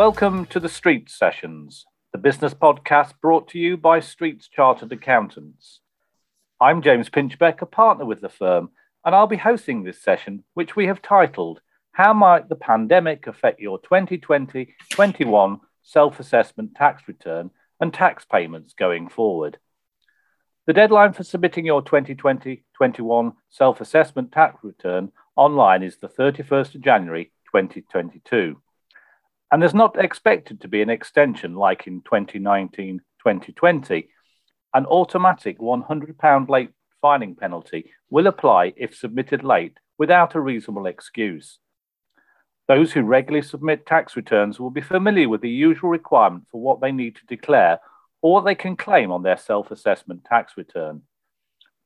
Welcome to the Streets Sessions, the business podcast brought to you by Streets Chartered Accountants. I'm James Pinchbeck, a partner with the firm, and I'll be hosting this session, which we have titled How Might the Pandemic Affect Your 2020 21 Self Assessment Tax Return and Tax Payments Going Forward? The deadline for submitting your 2020 21 self assessment tax return online is the 31st of January 2022. And there's not expected to be an extension like in 2019 2020. An automatic £100 late filing penalty will apply if submitted late without a reasonable excuse. Those who regularly submit tax returns will be familiar with the usual requirement for what they need to declare or what they can claim on their self assessment tax return.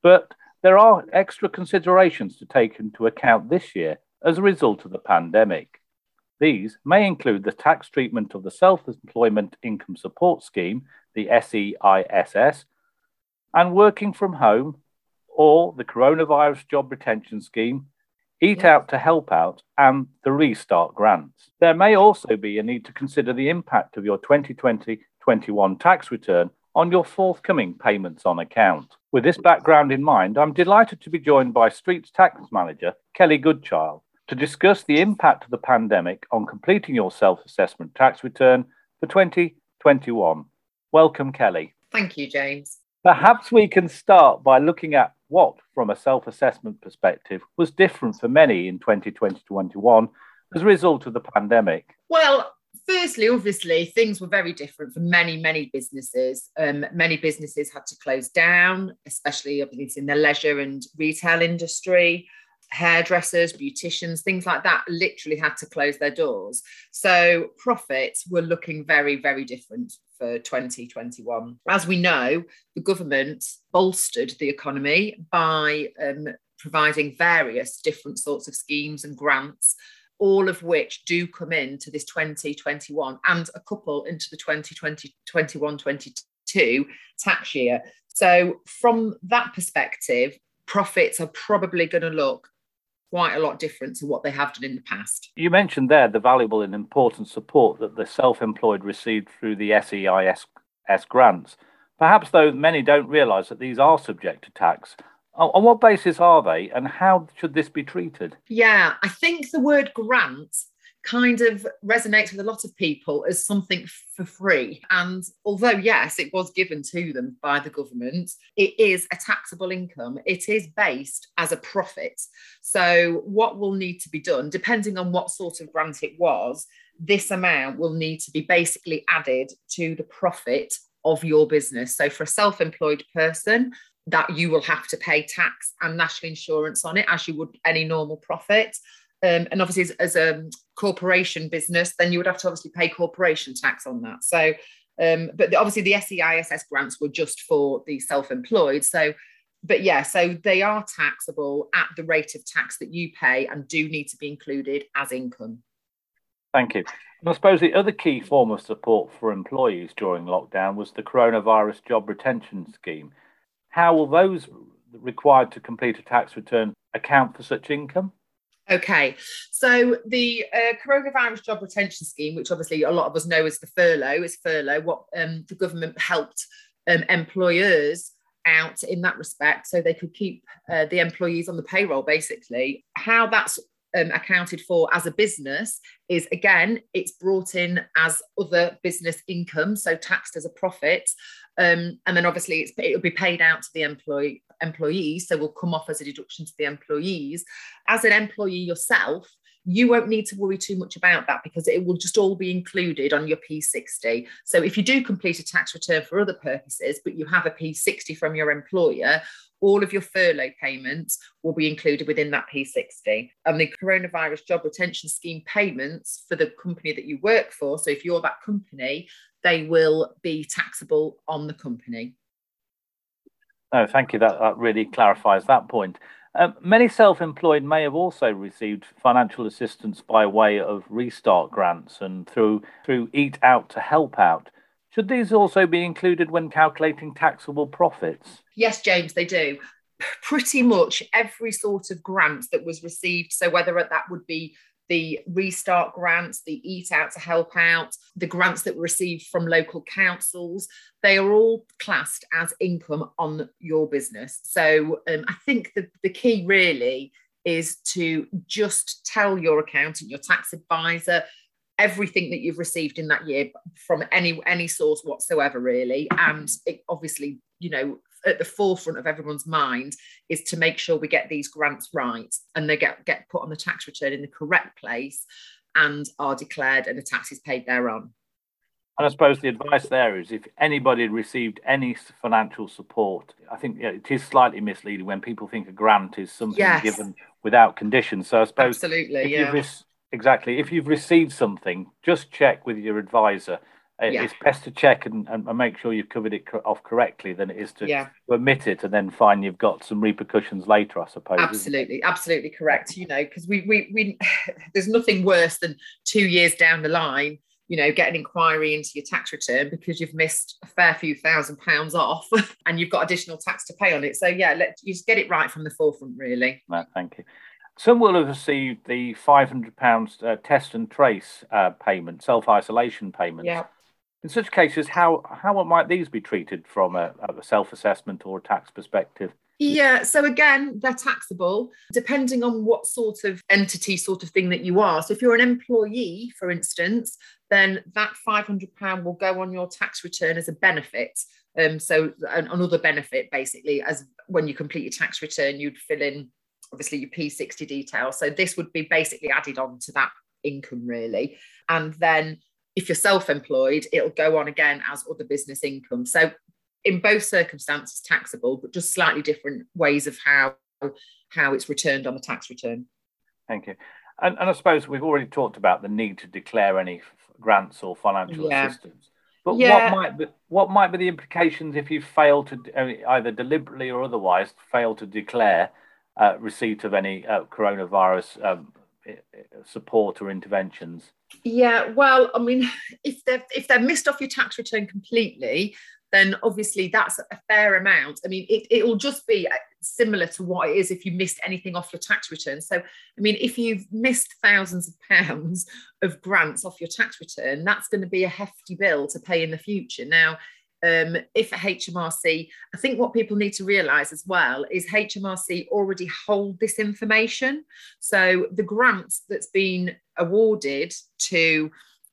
But there are extra considerations to take into account this year as a result of the pandemic. These may include the tax treatment of the Self Employment Income Support Scheme, the SEISS, and working from home, or the Coronavirus Job Retention Scheme, Eat Out to Help Out, and the Restart grants. There may also be a need to consider the impact of your 2020 21 tax return on your forthcoming payments on account. With this background in mind, I'm delighted to be joined by Streets Tax Manager Kelly Goodchild to discuss the impact of the pandemic on completing your self assessment tax return for 2021. Welcome, Kelly. Thank you, James. Perhaps we can start by looking at what, from a self assessment perspective, was different for many in 2020 as a result of the pandemic. Well, firstly, obviously, things were very different for many, many businesses. Um, many businesses had to close down, especially obviously in the leisure and retail industry. Hairdressers, beauticians, things like that literally had to close their doors. So profits were looking very, very different for 2021. As we know, the government bolstered the economy by um, providing various different sorts of schemes and grants all of which do come into this 2021 and a couple into the 2020 21 22 tax year. So, from that perspective, profits are probably going to look quite a lot different to what they have done in the past. You mentioned there the valuable and important support that the self employed received through the SEISS grants. Perhaps, though, many don't realise that these are subject to tax on what basis are they, and how should this be treated? Yeah, I think the word grant kind of resonates with a lot of people as something for free. And although, yes, it was given to them by the government, it is a taxable income. It is based as a profit. So, what will need to be done, depending on what sort of grant it was, this amount will need to be basically added to the profit of your business. So, for a self employed person, that you will have to pay tax and national insurance on it as you would any normal profit. Um, and obviously, as, as, a corporation business, then you would have to obviously pay corporation tax on that. So, um, but obviously, the SEISS grants were just for the self employed. So, but yeah, so they are taxable at the rate of tax that you pay and do need to be included as income. Thank you. And I suppose the other key form of support for employees during lockdown was the coronavirus job retention scheme how will those required to complete a tax return account for such income? Okay, so the uh, coronavirus job retention scheme, which obviously a lot of us know as the furlough, is furlough, what um, the government helped um, employers out in that respect so they could keep uh, the employees on the payroll basically. How that's um, accounted for as a business is again, it's brought in as other business income, so taxed as a profit. Um, and then obviously it'll be paid out to the employee employees, so will come off as a deduction to the employees. As an employee yourself, you won't need to worry too much about that because it will just all be included on your P60. So if you do complete a tax return for other purposes, but you have a P60 from your employer, all of your furlough payments will be included within that P60. And the coronavirus job retention scheme payments for the company that you work for, so if you're that company, they will be taxable on the company. No, thank you. That, that really clarifies that point. Um, many self employed may have also received financial assistance by way of restart grants and through, through Eat Out to Help Out. Should these also be included when calculating taxable profits? Yes, James, they do. Pretty much every sort of grant that was received, so whether that would be the restart grants, the eat out to help out, the grants that were received from local councils, they are all classed as income on your business. So um, I think the, the key really is to just tell your accountant, your tax advisor, everything that you've received in that year from any any source whatsoever really and it obviously you know at the forefront of everyone's mind is to make sure we get these grants right and they get get put on the tax return in the correct place and are declared and the tax is paid thereon and I suppose the advice there is if anybody had received any financial support, I think yeah, it is slightly misleading when people think a grant is something yes. given without conditions. So I suppose absolutely, yeah. Exactly. If you've received something, just check with your advisor. Uh, yeah. It's best to check and, and, make sure you've covered it off correctly than it is to, yeah. admit it and then find you've got some repercussions later, I suppose. Absolutely, absolutely correct. You know, because we, we, we, there's nothing worse than two years down the line, you know, get an inquiry into your tax return because you've missed a fair few thousand pounds off and you've got additional tax to pay on it. So, yeah, let you just get it right from the forefront, really. No, thank you. Some will have received the £500 uh, test and trace uh, payment, self isolation payment. Yeah. In such cases, how, how might these be treated from a, a self assessment or a tax perspective? Yeah, so again, they're taxable depending on what sort of entity, sort of thing that you are. So if you're an employee, for instance, then that £500 will go on your tax return as a benefit. Um, so another benefit, basically, as when you complete your tax return, you'd fill in obviously your P60 details. So this would be basically added on to that income, really. And then if you're self-employed, it'll go on again as other business income. So in both circumstances, taxable, but just slightly different ways of how how it's returned on the tax return. Thank you. And, and I suppose we've already talked about the need to declare any grants or financial yeah. assistance. But yeah. what might be what might be the implications if you fail to uh, either deliberately or otherwise fail to declare uh, receipt of any uh, coronavirus um, support or interventions? Yeah, well, I mean, if they've if they've missed off your tax return completely, then obviously that's a fair amount. I mean, it, it will just be uh, similar to what it is if you missed anything off your tax return. So, I mean, if you've missed thousands of pounds of grants off your tax return, that's going to be a hefty bill to pay in the future. Now, um, if HMRC, I think what people need to realise as well is HMRC already hold this information. So the grant that's been awarded to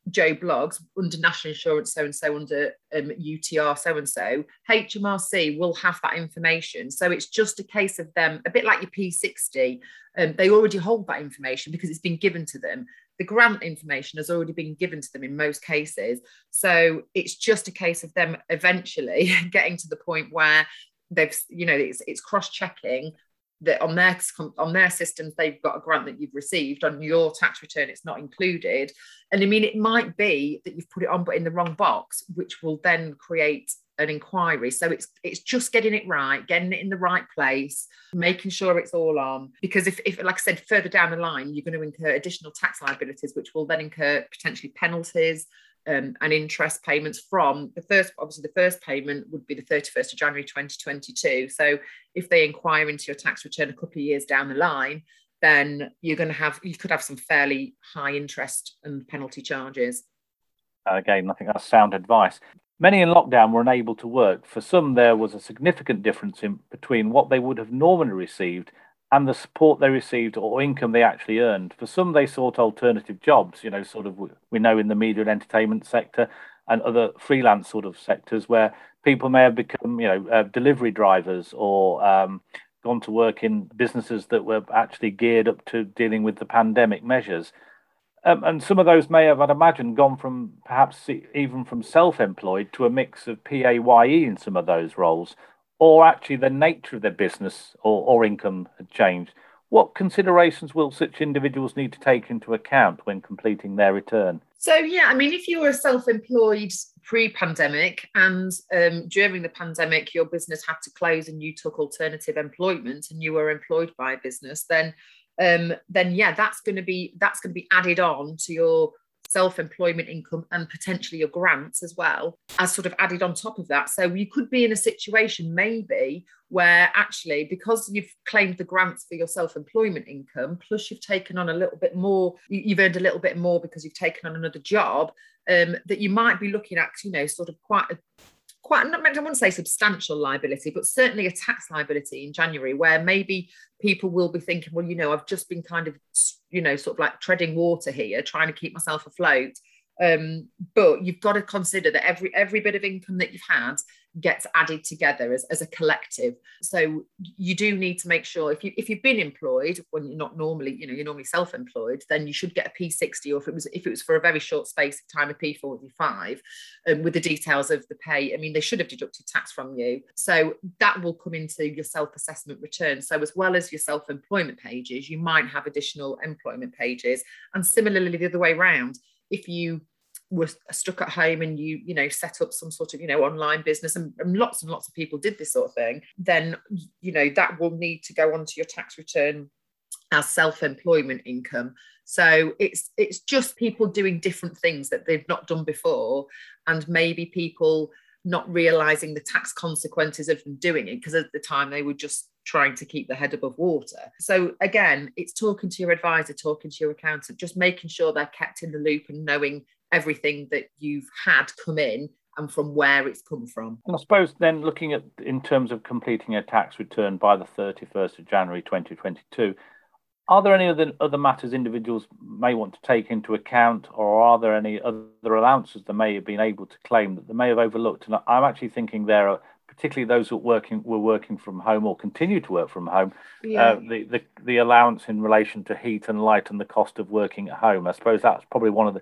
Joe Bloggs under national insurance, so and so, under um, UTR, so and so, HMRC will have that information. So it's just a case of them, a bit like your P60, um, they already hold that information because it's been given to them the grant information has already been given to them in most cases. So it's just a case of them eventually getting to the point where they've, you know, it's, it's cross checking that on their on their systems they've got a grant that you've received on your tax return it's not included and i mean it might be that you've put it on but in the wrong box which will then create an inquiry. So it's it's just getting it right, getting it in the right place, making sure it's all on. Because if, if like I said, further down the line, you're going to incur additional tax liabilities, which will then incur potentially penalties um, and interest payments from the first, obviously the first payment would be the 31st of January 2022. So if they inquire into your tax return a couple of years down the line, then you're going to have you could have some fairly high interest and penalty charges. Again, I think that's sound advice. Many in lockdown were unable to work. For some, there was a significant difference in between what they would have normally received and the support they received or income they actually earned. For some, they sought alternative jobs, you know, sort of we know in the media and entertainment sector and other freelance sort of sectors where people may have become, you know, uh, delivery drivers or um, gone to work in businesses that were actually geared up to dealing with the pandemic measures. Um, and some of those may have, I'd imagine, gone from perhaps even from self employed to a mix of PAYE in some of those roles, or actually the nature of their business or, or income had changed. What considerations will such individuals need to take into account when completing their return? So, yeah, I mean, if you were self employed pre pandemic and um, during the pandemic your business had to close and you took alternative employment and you were employed by a business, then um, then yeah, that's going to be that's going to be added on to your self-employment income and potentially your grants as well as sort of added on top of that. So you could be in a situation maybe where actually because you've claimed the grants for your self-employment income plus you've taken on a little bit more you've earned a little bit more because you've taken on another job um, that you might be looking at you know sort of quite a quite not I wouldn't say substantial liability, but certainly a tax liability in January, where maybe people will be thinking, well, you know, I've just been kind of, you know, sort of like treading water here, trying to keep myself afloat. Um, but you've got to consider that every every bit of income that you've had gets added together as, as a collective. So you do need to make sure if you if you've been employed when you're not normally, you know, you're normally self-employed, then you should get a P60 or if it was if it was for a very short space of time, a P45, um, with the details of the pay. I mean, they should have deducted tax from you. So that will come into your self-assessment return. So as well as your self-employment pages, you might have additional employment pages. And similarly the other way around, if you were stuck at home and you you know set up some sort of you know online business and, and, lots and lots of people did this sort of thing then you know that will need to go onto your tax return as self-employment income so it's it's just people doing different things that they've not done before and maybe people not realizing the tax consequences of them doing it because at the time they were just trying to keep the head above water. So again, it's talking to your advisor, talking to your accountant, just making sure they're kept in the loop and knowing everything that you've had come in and from where it's come from. And I suppose then looking at in terms of completing a tax return by the 31st of January 2022, are there any other other matters individuals may want to take into account, or are there any other allowances they may have been able to claim that they may have overlooked? And I'm actually thinking there are particularly those who working were working from home or continue to work from home. Yeah. Uh, the, the the allowance in relation to heat and light and the cost of working at home. I suppose that's probably one of the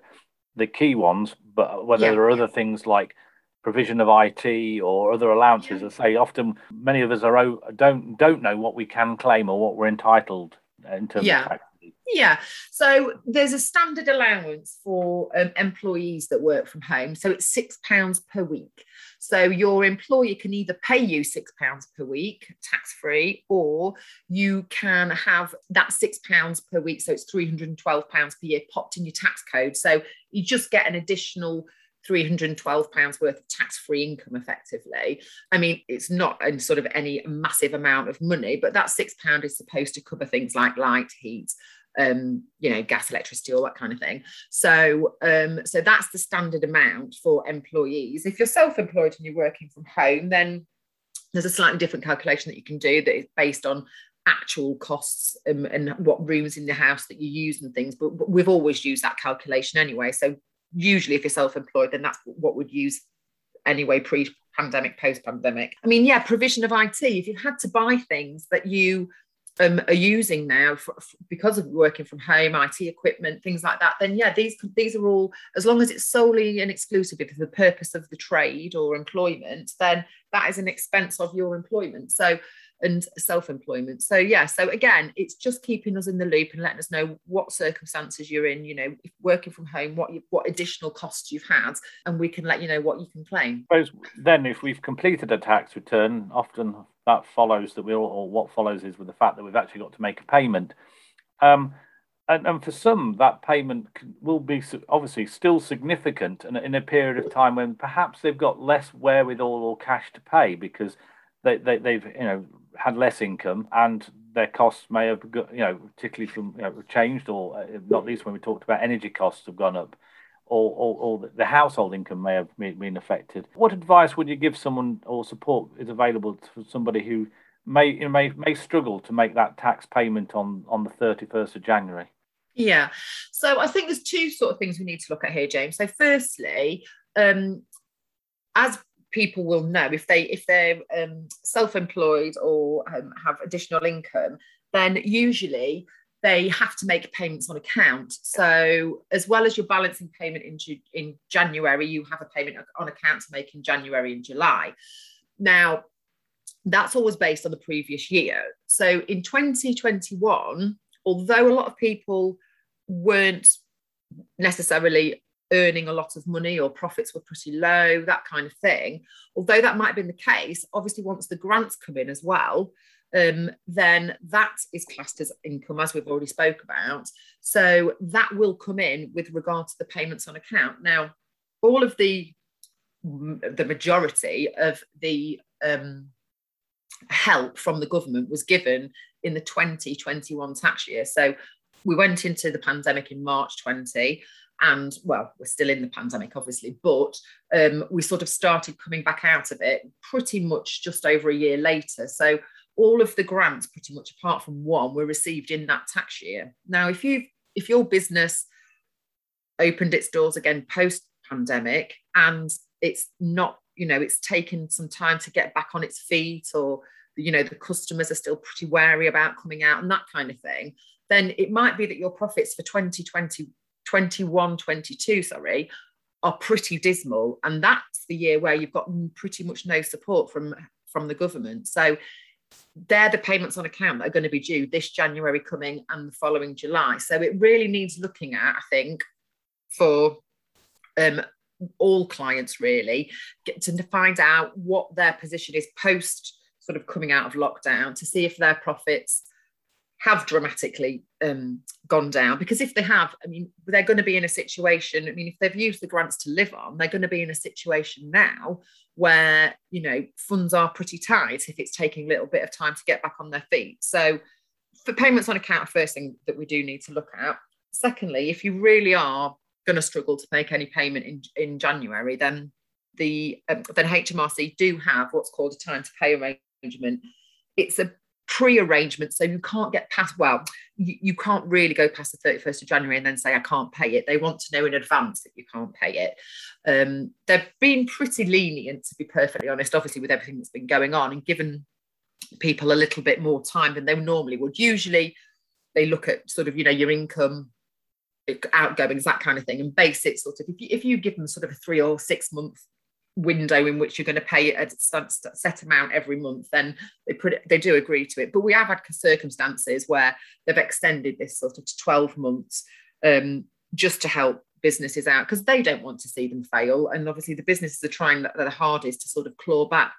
the key ones, but whether yeah. there are other things like provision of IT or other allowances, yeah. I say often many of us are don't don't know what we can claim or what we're entitled in terms yeah. of tax. Yeah, so there's a standard allowance for um, employees that work from home. So it's six pounds per week. So your employer can either pay you six pounds per week, tax free, or you can have that six pounds per week. So it's 312 pounds per year popped in your tax code. So you just get an additional 312 pounds worth of tax-free income effectively i mean it's not in sort of any massive amount of money but that six pound is supposed to cover things like light heat um, you know, gas, electricity, all that kind of thing. So, um, so that's the standard amount for employees. If you're self-employed and you're working from home, then there's a slightly different calculation that you can do that is based on actual costs um, and what rooms in the house that you use and things. But, but we've always used that calculation anyway. So usually, if you're self-employed, then that's what we'd use anyway pre pandemic post pandemic i mean yeah provision of it if you had to buy things that you um, are using now for, for, because of working from home, IT equipment, things like that, then yeah, these these are all as long as it's solely and exclusively for the purpose of the trade or employment, then that is an expense of your employment. So and self-employment. So yeah, so again, it's just keeping us in the loop and letting us know what circumstances you're in. You know, working from home, what you, what additional costs you've had, and we can let you know what you can claim. then, if we've completed a tax return, often that follows that we or what follows is with the fact that we've actually got to make a payment. Um, and, and, for some, that payment will be obviously still significant and in a period of time when perhaps they've got less wherewithal or cash to pay because they, they, they've you know had less income and their costs may have you know particularly from you know, changed or uh, not least when we talked about energy costs have gone up or, or, or, the household income may have been affected. What advice would you give someone or support is available for somebody who may may may struggle to make that tax payment on on the 31st of January? Yeah. So I think there's two sort of things we need to look at here, James. So firstly, um, as people will know if they if they're um, self-employed or um, have additional income, then usually they have to make payments on account. So, as well as your balancing payment in, in January, you have a payment on account to make in January and July. Now, that's always based on the previous year. So, in 2021, although a lot of people weren't necessarily earning a lot of money or profits were pretty low, that kind of thing, although that might have been the case, obviously, once the grants come in as well, um, then that is classed as income, as we've already spoke about. So that will come in with regard to the payments on account. Now, all of the the majority of the um, help from the government was given in the 2021 tax year. So we went into the pandemic in March 20 and well we're still in the pandemic obviously but um, we sort of started coming back out of it pretty much just over a year later. So all of the grants pretty much apart from one were received in that tax year. Now if you if your business opened its doors again post pandemic and it's not you know it's taken some time to get back on its feet or you know the customers are still pretty wary about coming out and that kind of thing then it might be that your profits for 2020 21 22 sorry are pretty dismal and that's the year where you've got pretty much no support from from the government so they're the payments on account that are going to be due this January coming and the following July. So it really needs looking at, I think, for um, all clients really, get to find out what their position is post sort of coming out of lockdown to see if their profits have dramatically um, gone down. Because if they have i mean they're going to be in a situation i mean if they've used the grants to live on they're going to be in a situation now where you know funds are pretty tight if it's taking a little bit of time to get back on their feet. So for payments on account first thing that we do need to look at. Secondly if you really are going to struggle to make any payment in, in january then the um, then hmrc do have what's called a time to pay arrangement. It's a pre-arrangement so you can't get past well you, you can't really go past the 31st of january and then say i can't pay it. They want to know in advance that you can't pay it. Um, they've been pretty lenient to be perfectly honest obviously with everything that's been going on and given people a little bit more time than they normally would. Usually they look at sort of you know your income outgoings that kind of thing and base it sort of. If you, if you give them sort of a three or six month window in which you're going to pay a set amount every month, then they put it, they do agree to it. But we have had circumstances where they've extended this sort of to 12 months um, just to help businesses out because they don't want to see them fail. And obviously the businesses are trying their hardest to sort of claw back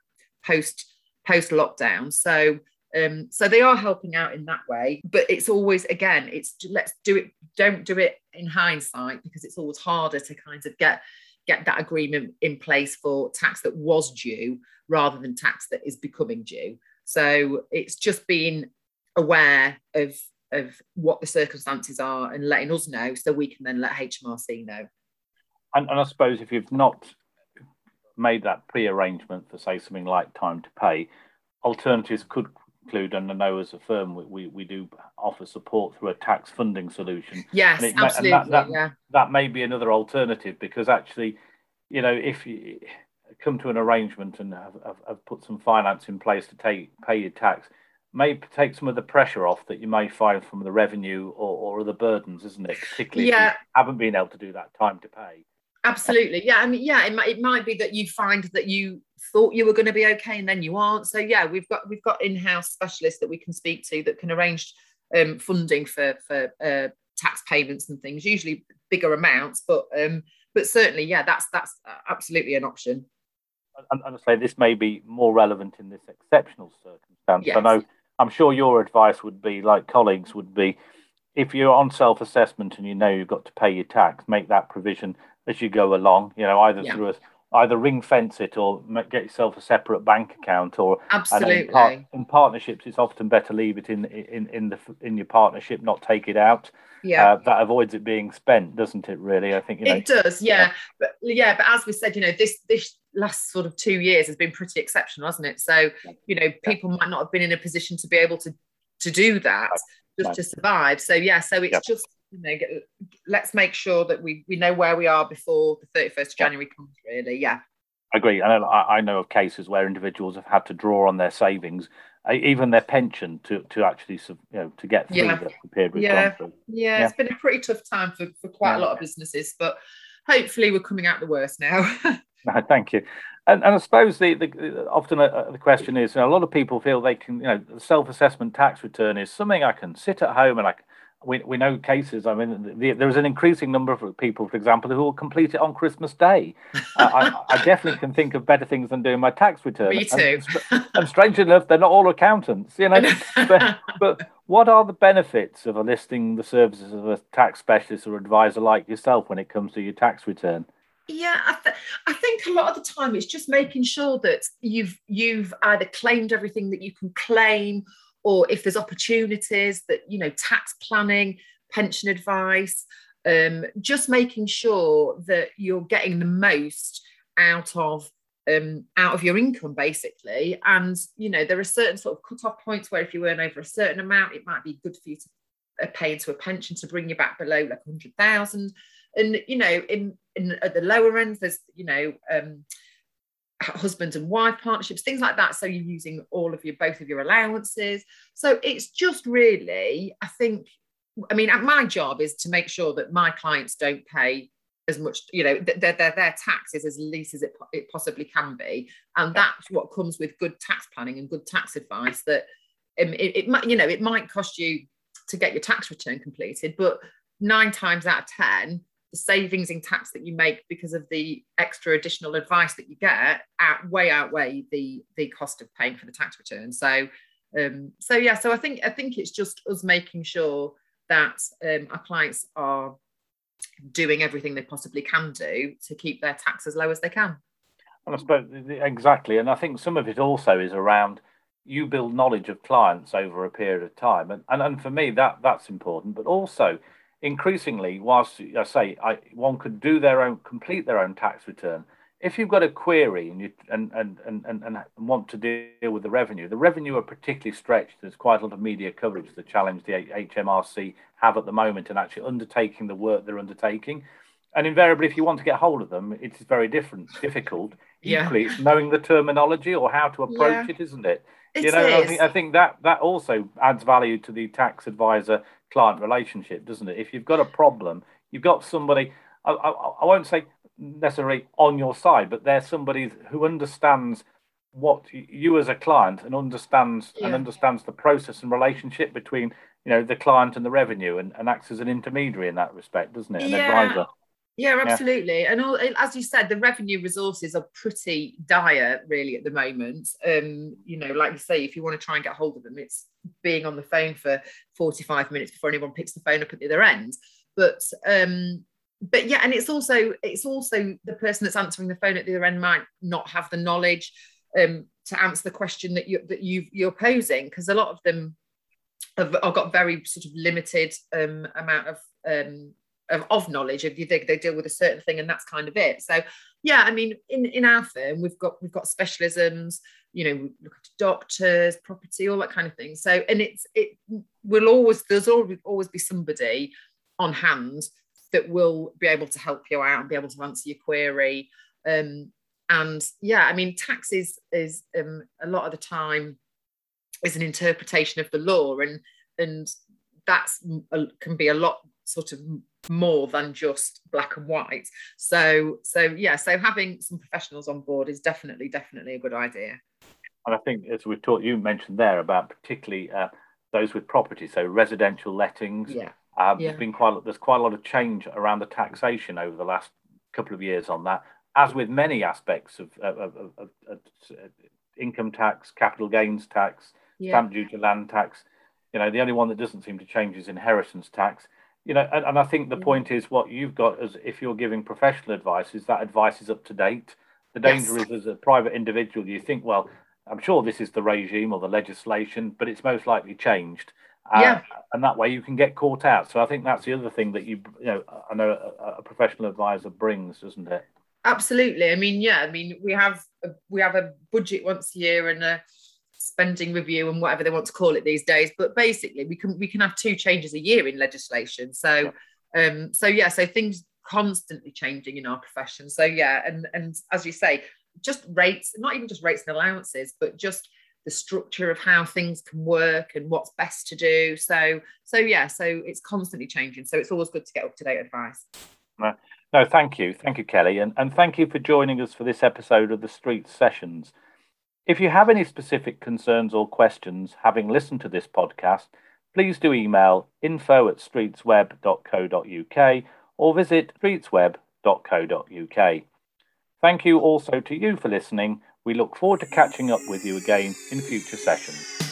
post post lockdown. So um, so they are helping out in that way, but it's always again, it's let's do it, don't do it in hindsight because it's always harder to kind of get get that agreement in place for tax that was due rather than tax that is becoming due. So it's just being aware of of what the circumstances are and letting us know so we can then let HMRC know. And, and I suppose if you've not made that pre-arrangement for say something like time to pay, alternatives could include, and I know as a firm we, we, we do offer support through a tax funding solution. Yes, it, absolutely. That, that, yeah. that may be another alternative because actually, you know, if you come to an arrangement and have, have, have put some finance in place to take pay your tax, may take some of the pressure off that you may find from the revenue or, or other burdens, isn't it? Particularly yeah. if you haven't been able to do that time to pay. Absolutely. Yeah. I mean, yeah, it might, it might be that you find that you thought you were going to be okay and then you aren't. So yeah, we've got we've got in-house specialists that we can speak to that can arrange um, funding for for uh, tax payments and things. Usually bigger amounts, but um, but certainly, yeah, that's that's absolutely an option. And, and I say this may be more relevant in this exceptional circumstance. Yes. I know. I'm sure your advice would be, like colleagues would be, if you're on self-assessment and you know you've got to pay your tax, make that provision as you go along. You know, either yeah. through a either ring fence it or get yourself a separate bank account or absolutely in, par- in, partnerships it's often better leave it in in in the in your partnership not take it out. Yeah. Uh, that avoids it being spent doesn't it really? I think you know, it does yeah. yeah. But yeah but as we said you know this this last sort of two years has been pretty exceptional hasn't it? So you know people might not have been in a position to be able to to do that just to survive so yeah so it's just you know, get, let's make sure that we, we know where we are before the 31st of January comes, really. Yeah. I agree. I know, I know of cases where individuals have had to draw on their savings, even their pension, to, to actually you know to get through yeah. the period we've yeah. gone through. Yeah, yeah, it's been a pretty tough time for, for quite yeah. a lot of businesses, but hopefully we're coming out the worst now. Thank you. And, and I suppose the, the often uh, the question is, you know, a lot of people feel they can, you know, the self-assessment tax return is something I can sit at home and I we, we know cases. I mean, the, there's an increasing number of people, for example, who will complete it on Christmas Day. uh, I, I, definitely can think of better things than doing my tax return. Me too. And, and strangely enough, they're not all accountants, you know. but, but what are the benefits of enlisting the services of a tax specialist or advisor like yourself when it comes to your tax return? Yeah, I, th- I, think a lot of the time it's just making sure that you've you've either claimed everything that you can claim, or if there's opportunities that you know tax planning, pension advice, um, just making sure that you're getting the most out of um, out of your income basically. And you know there are certain sort of cut-off points where if you earn over a certain amount, it might be good for you to uh, pay into a pension to bring you back below like hundred thousand and you know in, in at the lower ends there's you know um husband and wife partnerships things like that. So you're using all of your both of your allowances. So it's just really i think i mean my job is to make sure that my clients don't pay as much you know their, their, their taxes as least as it, it possibly can be. And that's what comes with good tax planning and good tax advice that um, it, it might you know it might cost you to get your tax return completed but nine times out of ten the savings in tax that you make because of the extra additional advice that you get out way outweigh the the cost of paying for the tax return. So um so yeah so i think i think it's just us making sure that um, our clients are doing everything they possibly can do to keep their tax as low as they can. And i suppose exactly. And i think some of it also is around you build knowledge of clients over a period of time. And and, and for me that that's important. But also increasingly, whilst I say I, one could do their own, complete their own tax return, if you've got a query and you and, and, and, and, want to deal with the revenue, the revenue are particularly stretched. There's quite a lot of media coverage the challenge the HMRC have at the moment in actually undertaking the work they're undertaking. And invariably, if you want to get hold of them, it's very different, difficult. Yeah. Equally, it's knowing the terminology or how to approach yeah. it, isn't it? it you know, is. I think, I think that that also adds value to the tax advisor client relationship, doesn't it? If you've got a problem, you've got somebody, I, I, I won't say necessarily on your side, but there's somebody who understands what you as a client and understands yeah. and understands the process and relationship between you know the client and the revenue and, and acts as an intermediary in that respect doesn't it an yeah. advisor yeah absolutely. Yeah. and all as you said the revenue resources are pretty dire really at the moment. Um you know like you say if you want to try and get hold of them it's being on the phone for 45 minutes before anyone picks the phone up at the other end. But um but yeah and it's also it's also the person that's answering the phone at the other end might not have the knowledge um to answer the question that you that you you're posing because a lot of them have, have got very sort of limited um amount of um of, of knowledge if you think they deal with a certain thing and that's kind of it. So yeah i mean in in our firm we've got we've got specialisms you know look at doctors property all that kind of thing. So and it's it will always there's always always be somebody on hand that will be able to help you out and be able to answer your query. Um, and yeah i mean taxes is is um, a lot of the time is an interpretation of the law and and that's can be a lot sort of more than just black and white so so yeah so having some professionals on board is definitely definitely a good idea and i think as we've talked you mentioned there about particularly uh, those with property so residential lettings yeah. Um, yeah. there's been quite there's quite a lot of change around the taxation over the last couple of years on that as with many aspects of, of, of, of income tax capital gains tax yeah. stamp duty land tax you know the only one that doesn't seem to change is inheritance tax you know and, and i think the mm. point is what you've got as if you're giving professional advice is that advice is up to date the danger yes. is as a private individual you think well i'm sure this is the regime or the legislation but it's most likely changed uh, yeah. and that way you can get caught out so i think that's the other thing that you you know i know a, a professional advisor brings doesn't it absolutely i mean yeah i mean we have a, we have a budget once a year and a spending review and whatever they want to call it these days. But basically, we can we can have two changes a year in legislation. So um, so yeah, so things constantly changing in our profession. So yeah, and and as you say, just rates, not even just rates and allowances, but just the structure of how things can work and what's best to do. So so yeah, so it's constantly changing. So it's always good to get up to date advice. No, no, thank you, thank you, Kelly, and and thank you for joining us for this episode of the Streets Sessions. If you have any specific concerns or questions having listened to this podcast, please do email info at streetsweb.co.uk or visit streetsweb.co.uk. Thank you also to you for listening. We look forward to catching up with you again in future sessions.